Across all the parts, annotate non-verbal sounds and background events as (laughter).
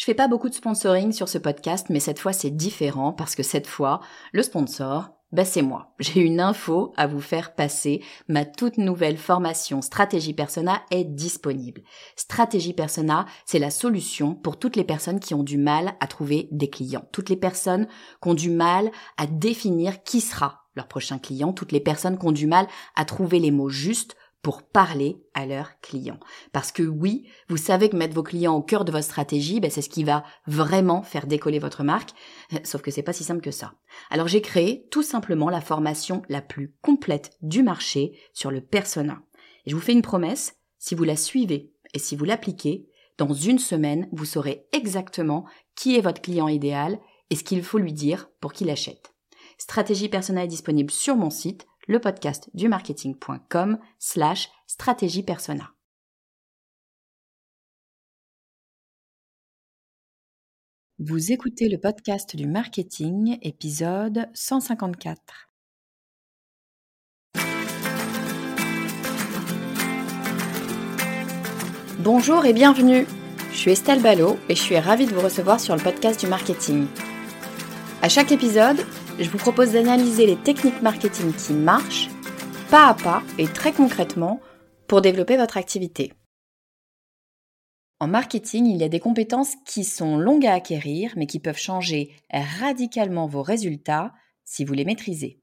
Je fais pas beaucoup de sponsoring sur ce podcast, mais cette fois c'est différent parce que cette fois, le sponsor, bah c'est moi. (laughs) J'ai une info à vous faire passer. Ma toute nouvelle formation Stratégie Persona est disponible. Stratégie Persona, c'est la solution pour toutes les personnes qui ont du mal à trouver des clients. Toutes les personnes qui ont du mal à définir qui sera leur prochain client. Toutes les personnes qui ont du mal à trouver les mots justes pour parler à leurs clients. Parce que oui, vous savez que mettre vos clients au cœur de votre stratégie, ben c'est ce qui va vraiment faire décoller votre marque. (laughs) Sauf que c'est pas si simple que ça. Alors j'ai créé tout simplement la formation la plus complète du marché sur le persona. Et je vous fais une promesse, si vous la suivez et si vous l'appliquez, dans une semaine, vous saurez exactement qui est votre client idéal et ce qu'il faut lui dire pour qu'il achète. Stratégie personnelle est disponible sur mon site le podcast du marketing.com slash stratégie persona. Vous écoutez le podcast du marketing, épisode 154. Bonjour et bienvenue. Je suis Estelle Ballot et je suis ravie de vous recevoir sur le podcast du marketing. À chaque épisode, je vous propose d'analyser les techniques marketing qui marchent, pas à pas et très concrètement, pour développer votre activité. En marketing, il y a des compétences qui sont longues à acquérir, mais qui peuvent changer radicalement vos résultats si vous les maîtrisez.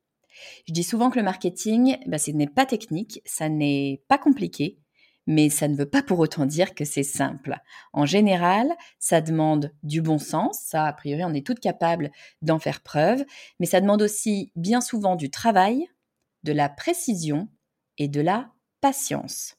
Je dis souvent que le marketing, bah, ce n'est pas technique, ça n'est pas compliqué, mais ça ne veut pas pour autant dire que c'est simple. En général, ça demande du bon sens, ça a priori on est toutes capables d'en faire preuve, mais ça demande aussi bien souvent du travail, de la précision et de la patience.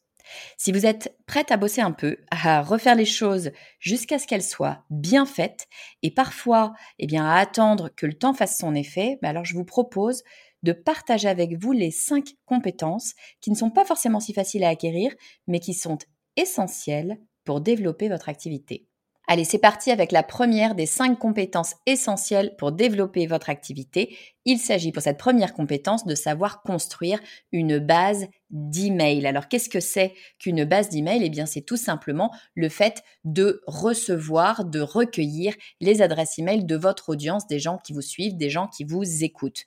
Si vous êtes prête à bosser un peu, à refaire les choses jusqu'à ce qu'elles soient bien faites et parfois eh bien, à attendre que le temps fasse son effet, bah alors je vous propose de partager avec vous les cinq compétences qui ne sont pas forcément si faciles à acquérir, mais qui sont essentielles pour développer votre activité. Allez, c'est parti avec la première des cinq compétences essentielles pour développer votre activité. Il s'agit pour cette première compétence de savoir construire une base d'email. Alors, qu'est-ce que c'est qu'une base d'email? Eh bien, c'est tout simplement le fait de recevoir, de recueillir les adresses email de votre audience, des gens qui vous suivent, des gens qui vous écoutent.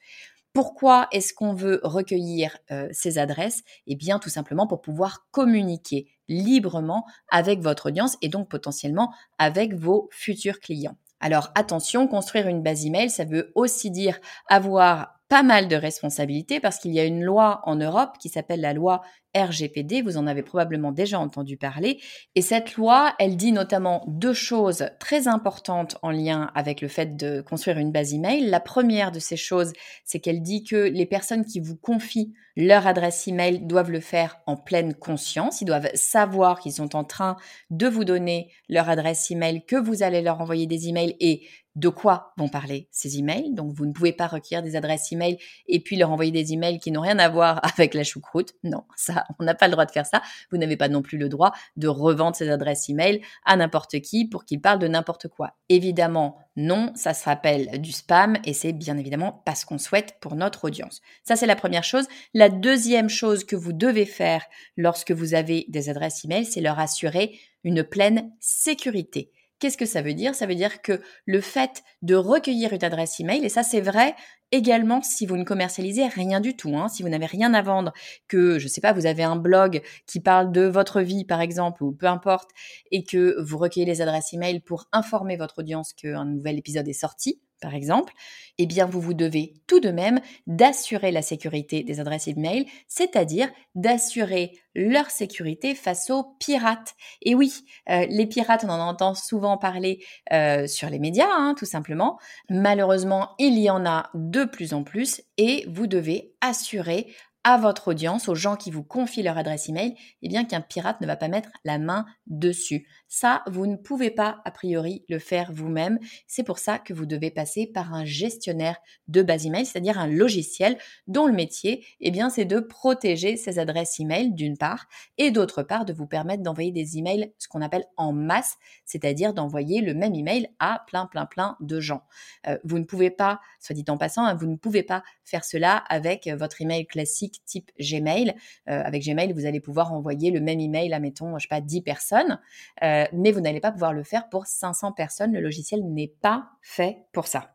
Pourquoi est-ce qu'on veut recueillir euh, ces adresses? Eh bien, tout simplement pour pouvoir communiquer librement avec votre audience et donc potentiellement avec vos futurs clients. Alors attention, construire une base email, ça veut aussi dire avoir pas mal de responsabilités parce qu'il y a une loi en Europe qui s'appelle la loi RGPD, vous en avez probablement déjà entendu parler, et cette loi, elle dit notamment deux choses très importantes en lien avec le fait de construire une base email. La première de ces choses, c'est qu'elle dit que les personnes qui vous confient leur adresse email doivent le faire en pleine conscience, ils doivent savoir qu'ils sont en train de vous donner leur adresse email, que vous allez leur envoyer des emails et de quoi vont parler ces emails. Donc, vous ne pouvez pas requérir des adresses email et puis leur envoyer des emails qui n'ont rien à voir (laughs) avec la choucroute. Non, ça, on n'a pas le droit de faire ça. Vous n'avez pas non plus le droit de revendre ces adresses email à n'importe qui pour qu'il parle de n'importe quoi. Évidemment, non, ça se rappelle du spam et c'est bien évidemment pas ce qu'on souhaite pour notre audience. Ça, c'est la première chose. La deuxième chose que vous devez faire lorsque vous avez des adresses email, c'est leur assurer une pleine sécurité. Qu'est-ce que ça veut dire? Ça veut dire que le fait de recueillir une adresse email, et ça c'est vrai également si vous ne commercialisez rien du tout, hein, si vous n'avez rien à vendre, que je ne sais pas, vous avez un blog qui parle de votre vie par exemple, ou peu importe, et que vous recueillez les adresses email pour informer votre audience qu'un nouvel épisode est sorti, par exemple, eh bien vous vous devez tout de même d'assurer la sécurité des adresses email, c'est-à-dire d'assurer leur sécurité face aux pirates. Et oui, euh, les pirates, on en entend souvent parler euh, sur les médias, hein, tout simplement. Malheureusement, il y en a de plus en plus et vous devez assurer à votre audience, aux gens qui vous confient leur adresse email, eh bien qu'un pirate ne va pas mettre la main dessus. Ça, vous ne pouvez pas a priori le faire vous-même. C'est pour ça que vous devez passer par un gestionnaire de base email, c'est-à-dire un logiciel dont le métier, eh bien, c'est de protéger ces adresses email d'une part et d'autre part de vous permettre d'envoyer des emails, ce qu'on appelle en masse, c'est-à-dire d'envoyer le même email à plein, plein, plein de gens. Euh, vous ne pouvez pas, soit dit en passant, hein, vous ne pouvez pas faire cela avec votre email classique type Gmail. Euh, avec Gmail, vous allez pouvoir envoyer le même email à, mettons, je sais pas, 10 personnes, euh, mais vous n'allez pas pouvoir le faire pour 500 personnes. Le logiciel n'est pas fait pour ça.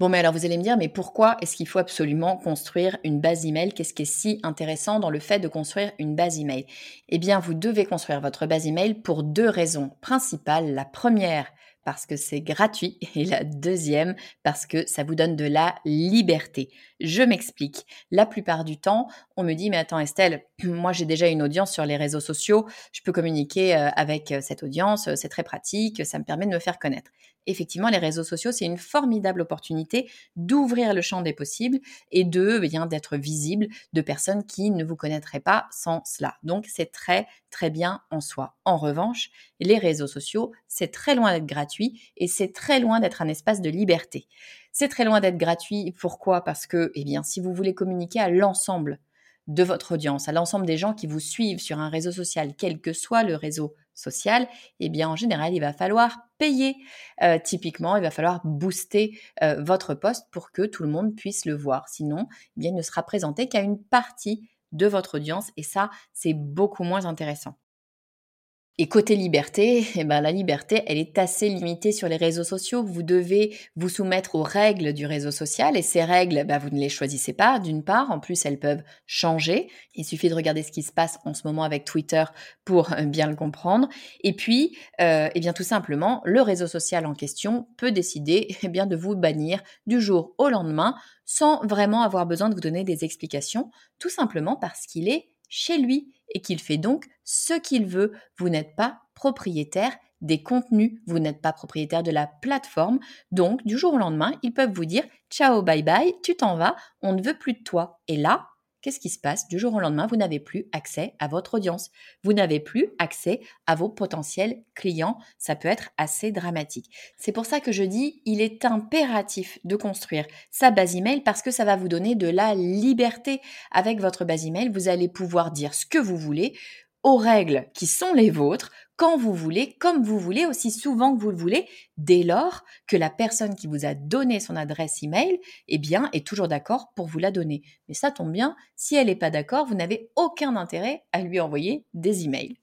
Bon, mais alors vous allez me dire, mais pourquoi est-ce qu'il faut absolument construire une base email? Qu'est-ce qui est si intéressant dans le fait de construire une base email? Eh bien, vous devez construire votre base email pour deux raisons principales. La première, parce que c'est gratuit (laughs) et la deuxième parce que ça vous donne de la liberté. Je m'explique. La plupart du temps, on me dit mais attends Estelle, (clears throat) moi j'ai déjà une audience sur les réseaux sociaux, je peux communiquer euh, avec euh, cette audience, euh, c'est très pratique, ça me permet de me faire connaître. Effectivement, les réseaux sociaux, c'est une formidable opportunité d'ouvrir le champ des possibles et de eh bien d'être visible de personnes qui ne vous connaîtraient pas sans cela. Donc c'est très très bien en soi. En revanche, les réseaux sociaux, c'est très loin d'être gratuit et c'est très loin d'être un espace de liberté. C'est très loin d'être gratuit. Pourquoi? Parce que, eh bien, si vous voulez communiquer à l'ensemble de votre audience, à l'ensemble des gens qui vous suivent sur un réseau social, quel que soit le réseau social, eh bien en général, il va falloir payer. Euh, typiquement, il va falloir booster euh, votre poste pour que tout le monde puisse le voir. Sinon, eh bien, il ne sera présenté qu'à une partie de votre audience et ça, c'est beaucoup moins intéressant. Et côté liberté, (laughs) eh ben, la liberté, elle est assez limitée sur les réseaux sociaux. Vous devez vous soumettre aux règles du réseau social et ces règles, bah, vous ne les choisissez pas d'une part. En plus, elles peuvent changer. Il suffit de regarder ce qui se passe en ce moment avec Twitter pour euh, bien le comprendre. Et puis, euh, eh bien, tout simplement, le réseau social en question peut décider eh de vous bannir du jour au lendemain sans vraiment avoir besoin de vous donner des explications, tout simplement parce qu'il est chez lui et qu'il fait donc ce qu'il veut. Vous n'êtes pas propriétaire des contenus, vous n'êtes pas propriétaire de la plateforme. Donc, du jour au lendemain, ils peuvent vous dire ciao, bye bye, tu t'en vas, on ne veut plus de toi. Et là, qu'est-ce qui se passe? Du jour au lendemain, vous n'avez plus accès à votre audience. Vous n'avez plus accès à vos potentiels clients. Ça peut être assez dramatique. C'est pour ça que je dis, il est impératif de construire sa base email parce que ça va vous donner de la liberté. Avec votre base email, vous allez pouvoir dire ce que vous voulez aux règles qui sont les vôtres, quand vous voulez, comme vous voulez, aussi souvent que vous le voulez, dès lors que la personne qui vous a donné son adresse email, eh bien, est toujours d'accord pour vous la donner. Mais ça tombe bien, si elle n'est pas d'accord, vous n'avez aucun intérêt à lui envoyer des emails.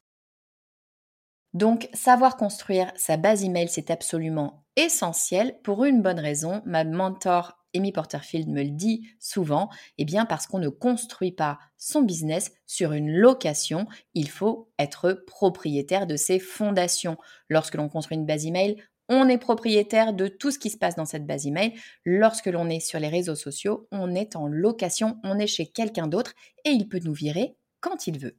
Donc, savoir construire sa base email, c'est absolument essentiel pour une bonne raison. Ma mentor Amy Porterfield me le dit souvent, eh bien parce qu'on ne construit pas son business sur une location, il faut être propriétaire de ses fondations. Lorsque l'on construit une base email, on est propriétaire de tout ce qui se passe dans cette base email. Lorsque l'on est sur les réseaux sociaux, on est en location, on est chez quelqu'un d'autre et il peut nous virer quand il veut.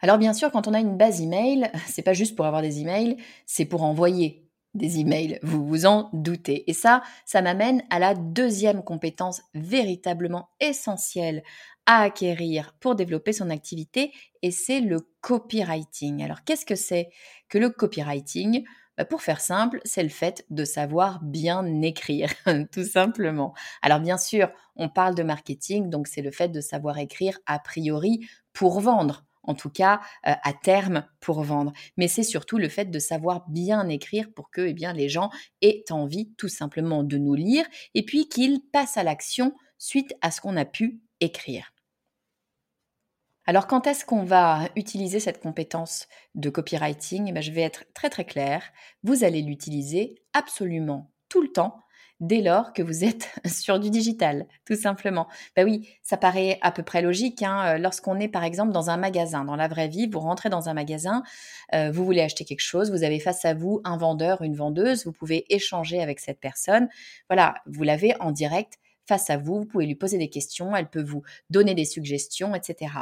Alors bien sûr, quand on a une base email, (laughs) c'est pas juste pour avoir des emails, c'est pour envoyer des emails, vous vous en doutez. Et ça, ça m'amène à la deuxième compétence véritablement essentielle à acquérir pour développer son activité, et c'est le copywriting. Alors qu'est-ce que c'est que le copywriting? Bah, pour faire simple, c'est le fait de savoir bien écrire, (laughs) tout simplement. Alors bien sûr, on parle de marketing, donc c'est le fait de savoir écrire a priori pour vendre en tout cas euh, à terme pour vendre. Mais c'est surtout le fait de savoir bien écrire pour que eh les gens aient envie tout simplement de nous lire et puis qu'ils passent à l'action suite à ce qu'on a pu écrire. Alors quand est-ce qu'on va utiliser cette compétence de copywriting? Eh Je vais être très très claire. Vous allez l'utiliser absolument tout le temps dès lors que vous êtes (laughs) sur du digital, tout simplement. Ben oui, ça paraît à peu près logique. Hein, euh, lorsqu'on est par exemple dans un magasin, dans la vraie vie, vous rentrez dans un magasin, euh, vous voulez acheter quelque chose, vous avez face à vous un vendeur, une vendeuse, vous pouvez échanger avec cette personne. Voilà, vous l'avez en direct face à vous, vous pouvez lui poser des questions, elle peut vous donner des suggestions, etc.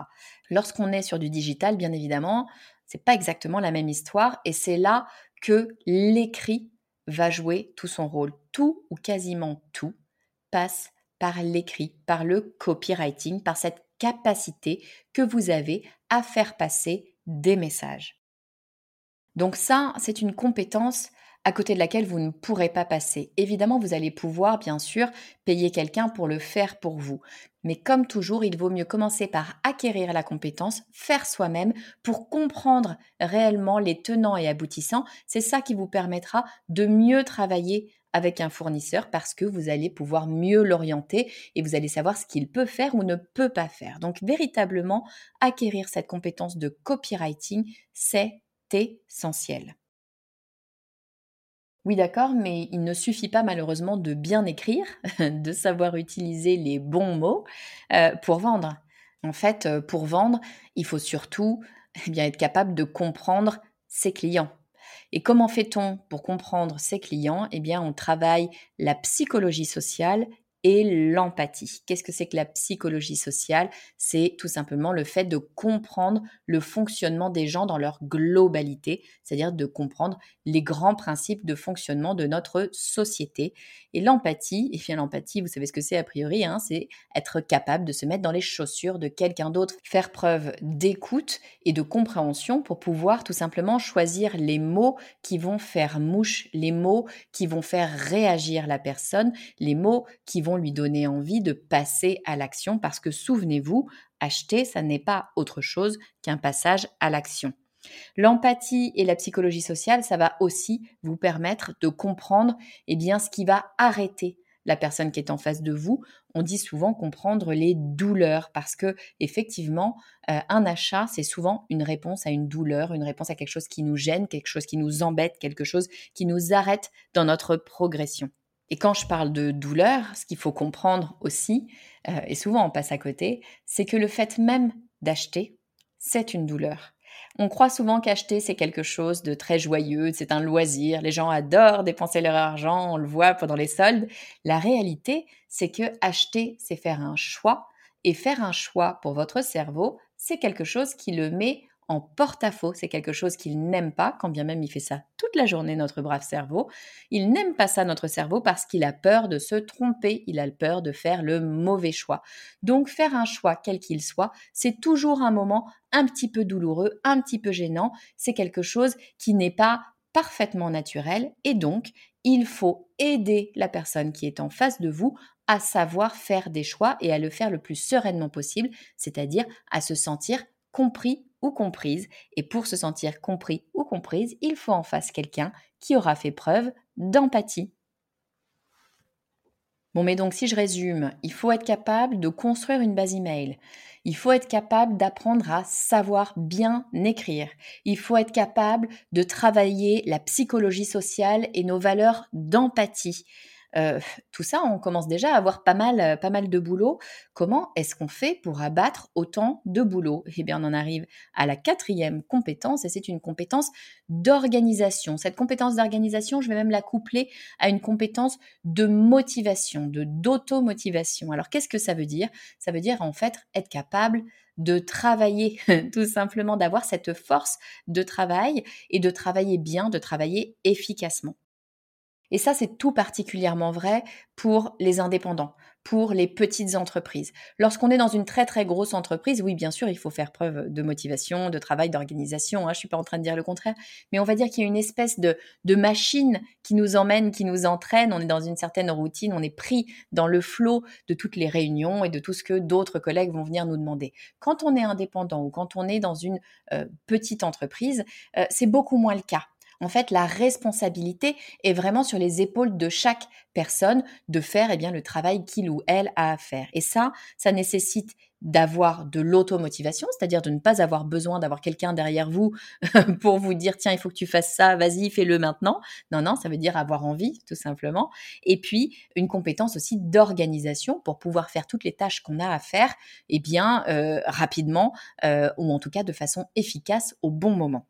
Lorsqu'on est sur du digital, bien évidemment, c'est pas exactement la même histoire et c'est là que l'écrit va jouer tout son rôle. Tout ou quasiment tout passe par l'écrit, par le copywriting, par cette capacité que vous avez à faire passer des messages. Donc ça, c'est une compétence à côté de laquelle vous ne pourrez pas passer. Évidemment, vous allez pouvoir, bien sûr, payer quelqu'un pour le faire pour vous. Mais comme toujours, il vaut mieux commencer par acquérir la compétence, faire soi-même pour comprendre réellement les tenants et aboutissants. C'est ça qui vous permettra de mieux travailler avec un fournisseur parce que vous allez pouvoir mieux l'orienter et vous allez savoir ce qu'il peut faire ou ne peut pas faire. Donc véritablement, acquérir cette compétence de copywriting, c'est essentiel. Oui, d'accord, mais il ne suffit pas malheureusement de bien écrire, (laughs) de savoir utiliser les bons mots euh, pour vendre. En fait, euh, pour vendre, il faut surtout eh bien, être capable de comprendre ses clients. Et comment fait-on pour comprendre ses clients? Eh bien, on travaille la psychologie sociale et l'empathie. Qu'est-ce que c'est que la psychologie sociale? C'est tout simplement le fait de comprendre le fonctionnement des gens dans leur globalité, c'est-à-dire de comprendre les grands principes de fonctionnement de notre société. Et l'empathie, et bien l'empathie, vous savez ce que c'est a priori, hein, c'est être capable de se mettre dans les chaussures de quelqu'un d'autre, faire preuve d'écoute et de compréhension pour pouvoir tout simplement choisir les mots qui vont faire mouche, les mots qui vont faire réagir la personne, les mots qui vont lui donner envie de passer à l'action parce que souvenez-vous, acheter, ça n'est pas autre chose qu'un passage à l'action. L'empathie et la psychologie sociale, ça va aussi vous permettre de comprendre eh bien, ce qui va arrêter la personne qui est en face de vous. On dit souvent comprendre les douleurs parce que effectivement, euh, un achat, c'est souvent une réponse à une douleur, une réponse à quelque chose qui nous gêne, quelque chose qui nous embête, quelque chose qui nous arrête dans notre progression. Et quand je parle de douleur, ce qu'il faut comprendre aussi, euh, et souvent on passe à côté, c'est que le fait même d'acheter, c'est une douleur. On croit souvent qu'acheter, c'est quelque chose de très joyeux, c'est un loisir, les gens adorent dépenser leur argent, on le voit pendant les soldes. La réalité, c'est que acheter, c'est faire un choix, et faire un choix pour votre cerveau, c'est quelque chose qui le met en porte-à-faux. C'est quelque chose qu'il n'aime pas, quand bien même il fait ça toute la journée, notre brave cerveau. Il n'aime pas ça, notre cerveau, parce qu'il a peur de se tromper, il a peur de faire le mauvais choix. Donc faire un choix, quel qu'il soit, c'est toujours un moment un petit peu douloureux, un petit peu gênant. C'est quelque chose qui n'est pas parfaitement naturel et donc il faut aider la personne qui est en face de vous à savoir faire des choix et à le faire le plus sereinement possible, c'est-à-dire à se sentir compris ou comprise, et pour se sentir compris ou comprise, il faut en face quelqu'un qui aura fait preuve d'empathie. Bon, mais donc si je résume, il faut être capable de construire une base email. Il faut être capable d'apprendre à savoir bien écrire. Il faut être capable de travailler la psychologie sociale et nos valeurs d'empathie. Euh, tout ça, on commence déjà à avoir pas mal, euh, pas mal de boulot. Comment est-ce qu'on fait pour abattre autant de boulot? Eh bien, on en arrive à la quatrième compétence, et c'est une compétence d'organisation. Cette compétence d'organisation, je vais même la coupler à une compétence de motivation, de d'automotivation. Alors, qu'est-ce que ça veut dire? Ça veut dire en fait être capable de travailler, (laughs) tout simplement, d'avoir cette force de travail et de travailler bien, de travailler efficacement. Et ça, c'est tout particulièrement vrai pour les indépendants, pour les petites entreprises. Lorsqu'on est dans une très très grosse entreprise, oui, bien sûr, il faut faire preuve de motivation, de travail, d'organisation. Hein, je ne suis pas en train de dire le contraire, mais on va dire qu'il y a une espèce de, de machine qui nous emmène, qui nous entraîne. On est dans une certaine routine, on est pris dans le flot de toutes les réunions et de tout ce que d'autres collègues vont venir nous demander. Quand on est indépendant ou quand on est dans une euh, petite entreprise, euh, c'est beaucoup moins le cas. En fait, la responsabilité est vraiment sur les épaules de chaque personne de faire eh bien, le travail qu'il ou elle a à faire. Et ça, ça nécessite d'avoir de l'automotivation, c'est-à-dire de ne pas avoir besoin d'avoir quelqu'un derrière vous (laughs) pour vous dire tiens, il faut que tu fasses ça, vas-y, fais-le maintenant. Non, non, ça veut dire avoir envie, tout simplement. Et puis, une compétence aussi d'organisation pour pouvoir faire toutes les tâches qu'on a à faire, eh bien, euh, rapidement, euh, ou en tout cas de façon efficace au bon moment.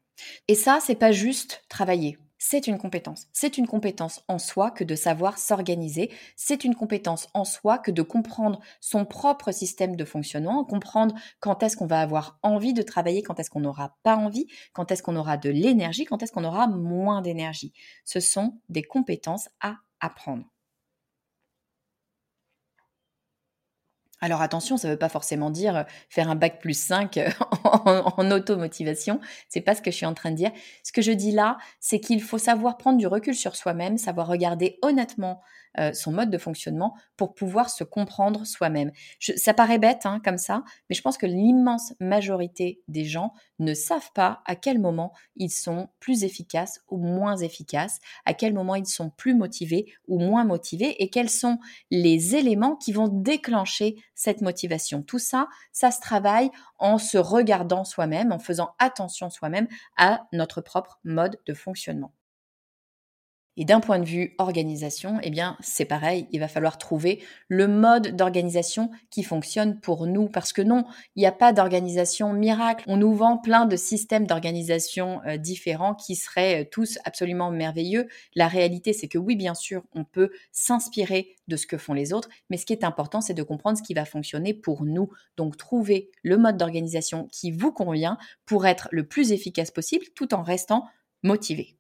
Et ça, c'est pas juste travailler. C'est une compétence. C'est une compétence en soi que de savoir s'organiser. C'est une compétence en soi que de comprendre son propre système de fonctionnement, comprendre quand est-ce qu'on va avoir envie de travailler, quand est-ce qu'on n'aura pas envie, quand est-ce qu'on aura de l'énergie, quand est-ce qu'on aura moins d'énergie. Ce sont des compétences à apprendre. Alors attention, ça ne veut pas forcément dire euh, faire un bac plus 5 euh, (laughs) en, en automotivation. C'est pas ce que je suis en train de dire. Ce que je dis là, c'est qu'il faut savoir prendre du recul sur soi-même, savoir regarder honnêtement euh, son mode de fonctionnement pour pouvoir se comprendre soi-même. ça paraît bête hein, comme ça, mais je pense que l'immense majorité des gens ne savent pas à quel moment ils sont plus efficaces ou moins efficaces, à quel moment ils sont plus motivés ou moins motivés et quels sont les éléments qui vont déclencher cette motivation. Tout ça, ça se travaille en se regardant soi-même, en faisant attention soi-même à notre propre mode de fonctionnement. Et d'un point de vue organisation, eh bien, c'est pareil, il va falloir trouver le mode d'organisation qui fonctionne pour nous. Parce que non, il n'y a pas d'organisation miracle. On nous vend plein de systèmes d'organisation euh, différents qui seraient euh, tous absolument merveilleux. La réalité, c'est que oui, bien sûr, on peut s'inspirer de ce que font les autres, mais ce qui est important, c'est de comprendre ce qui va fonctionner pour nous. Donc, trouver le mode d'organisation qui vous convient pour être le plus efficace possible tout en restant motivé.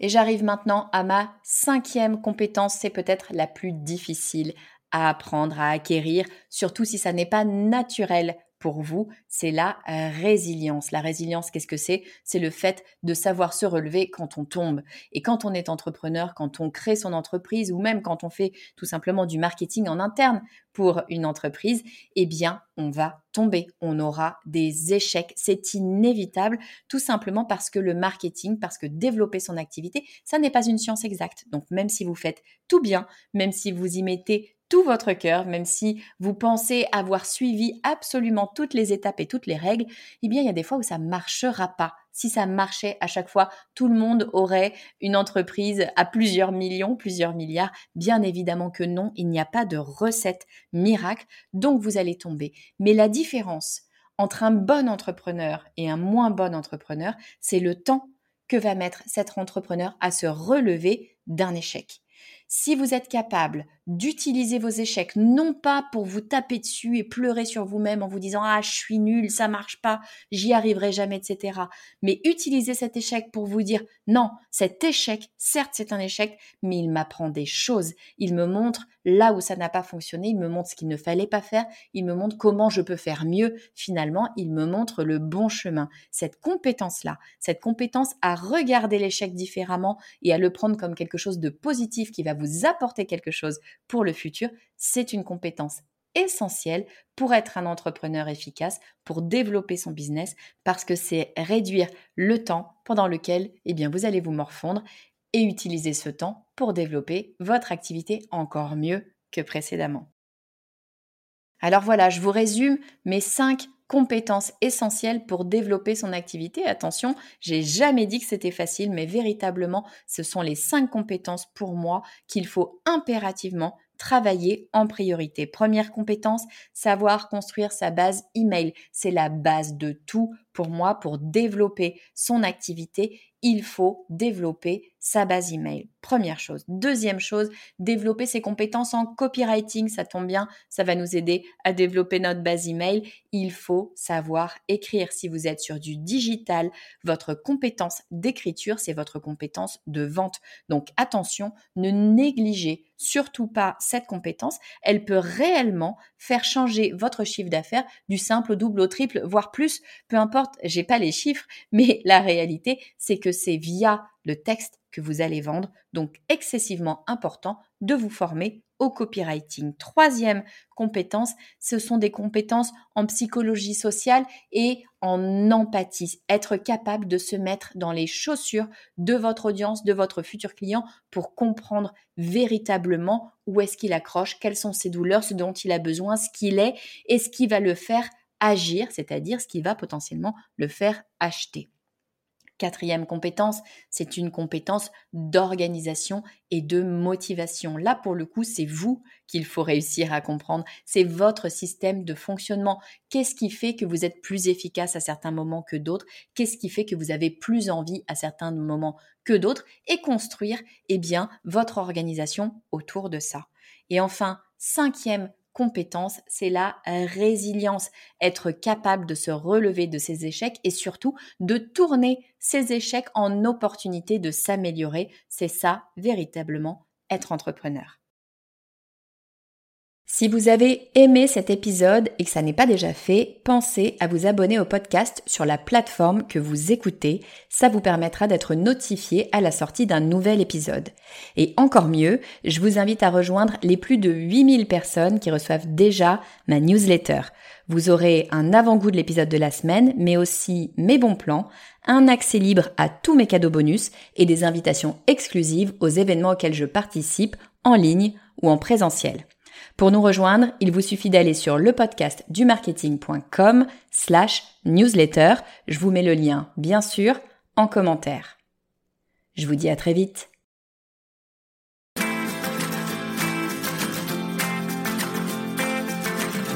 Et j'arrive maintenant à ma cinquième compétence, c'est peut-être la plus difficile à apprendre, à acquérir, surtout si ça n'est pas naturel pour vous, c'est la résilience. La résilience, qu'est-ce que c'est? C'est le fait de savoir se relever quand on tombe. Et quand on est entrepreneur, quand on crée son entreprise ou même quand on fait tout simplement du marketing en interne pour une entreprise, eh bien, on va tomber. On aura des échecs. C'est inévitable, tout simplement parce que le marketing, parce que développer son activité, ça n'est pas une science exacte. Donc, même si vous faites tout bien, même si vous y mettez tout votre cœur, même si vous pensez avoir suivi absolument toutes les étapes et toutes les règles, eh bien, il y a des fois où ça marchera pas. Si ça marchait à chaque fois, tout le monde aurait une entreprise à plusieurs millions, plusieurs milliards. Bien évidemment que non, il n'y a pas de recette miracle, donc vous allez tomber. Mais la différence entre un bon entrepreneur et un moins bon entrepreneur, c'est le temps que va mettre cet entrepreneur à se relever d'un échec. Si vous êtes capable d'utiliser vos échecs, non pas pour vous taper dessus et pleurer sur vous-même en vous disant ah je suis nul, ça marche pas, j'y arriverai jamais, etc. Mais utilisez cet échec pour vous dire non, cet échec, certes c'est un échec, mais il m'apprend des choses, il me montre là où ça n'a pas fonctionné, il me montre ce qu'il ne fallait pas faire, il me montre comment je peux faire mieux. Finalement, il me montre le bon chemin. Cette compétence-là, cette compétence à regarder l'échec différemment et à le prendre comme quelque chose de positif qui va vous apporter quelque chose pour le futur, c'est une compétence essentielle pour être un entrepreneur efficace, pour développer son business, parce que c'est réduire le temps pendant lequel eh bien, vous allez vous morfondre et utiliser ce temps pour développer votre activité encore mieux que précédemment. Alors voilà, je vous résume mes cinq. Compétences essentielles pour développer son activité. Attention, j'ai jamais dit que c'était facile, mais véritablement, ce sont les cinq compétences pour moi qu'il faut impérativement travailler en priorité. Première compétence, savoir construire sa base email. C'est la base de tout pour moi pour développer son activité il faut développer sa base email. Première chose. Deuxième chose, développer ses compétences en copywriting. Ça tombe bien, ça va nous aider à développer notre base email. Il faut savoir écrire. Si vous êtes sur du digital, votre compétence d'écriture, c'est votre compétence de vente. Donc attention, ne négligez surtout pas cette compétence. Elle peut réellement faire changer votre chiffre d'affaires du simple au double au triple, voire plus. Peu importe, j'ai pas les chiffres, mais la réalité, c'est que c'est via le texte que vous allez vendre. Donc, excessivement important de vous former au copywriting. Troisième compétence, ce sont des compétences en psychologie sociale et en empathie. Être capable de se mettre dans les chaussures de votre audience, de votre futur client pour comprendre véritablement où est-ce qu'il accroche, quelles sont ses douleurs, ce dont il a besoin, ce qu'il est et ce qui va le faire agir, c'est-à-dire ce qui va potentiellement le faire acheter. Quatrième compétence, c'est une compétence d'organisation et de motivation. Là, pour le coup, c'est vous qu'il faut réussir à comprendre. C'est votre système de fonctionnement. Qu'est-ce qui fait que vous êtes plus efficace à certains moments que d'autres? Qu'est-ce qui fait que vous avez plus envie à certains moments que d'autres? Et construire, eh bien, votre organisation autour de ça. Et enfin, cinquième compétence, c'est la résilience, être capable de se relever de ses échecs et surtout de tourner ses échecs en opportunité de s'améliorer. C'est ça véritablement être entrepreneur. Si vous avez aimé cet épisode et que ça n'est pas déjà fait, pensez à vous abonner au podcast sur la plateforme que vous écoutez. Ça vous permettra d'être notifié à la sortie d'un nouvel épisode. Et encore mieux, je vous invite à rejoindre les plus de 8000 personnes qui reçoivent déjà ma newsletter. Vous aurez un avant-goût de l'épisode de la semaine, mais aussi mes bons plans, un accès libre à tous mes cadeaux bonus et des invitations exclusives aux événements auxquels je participe en ligne ou en présentiel. Pour nous rejoindre, il vous suffit d'aller sur le podcast du marketing.com slash newsletter. Je vous mets le lien, bien sûr, en commentaire. Je vous dis à très vite.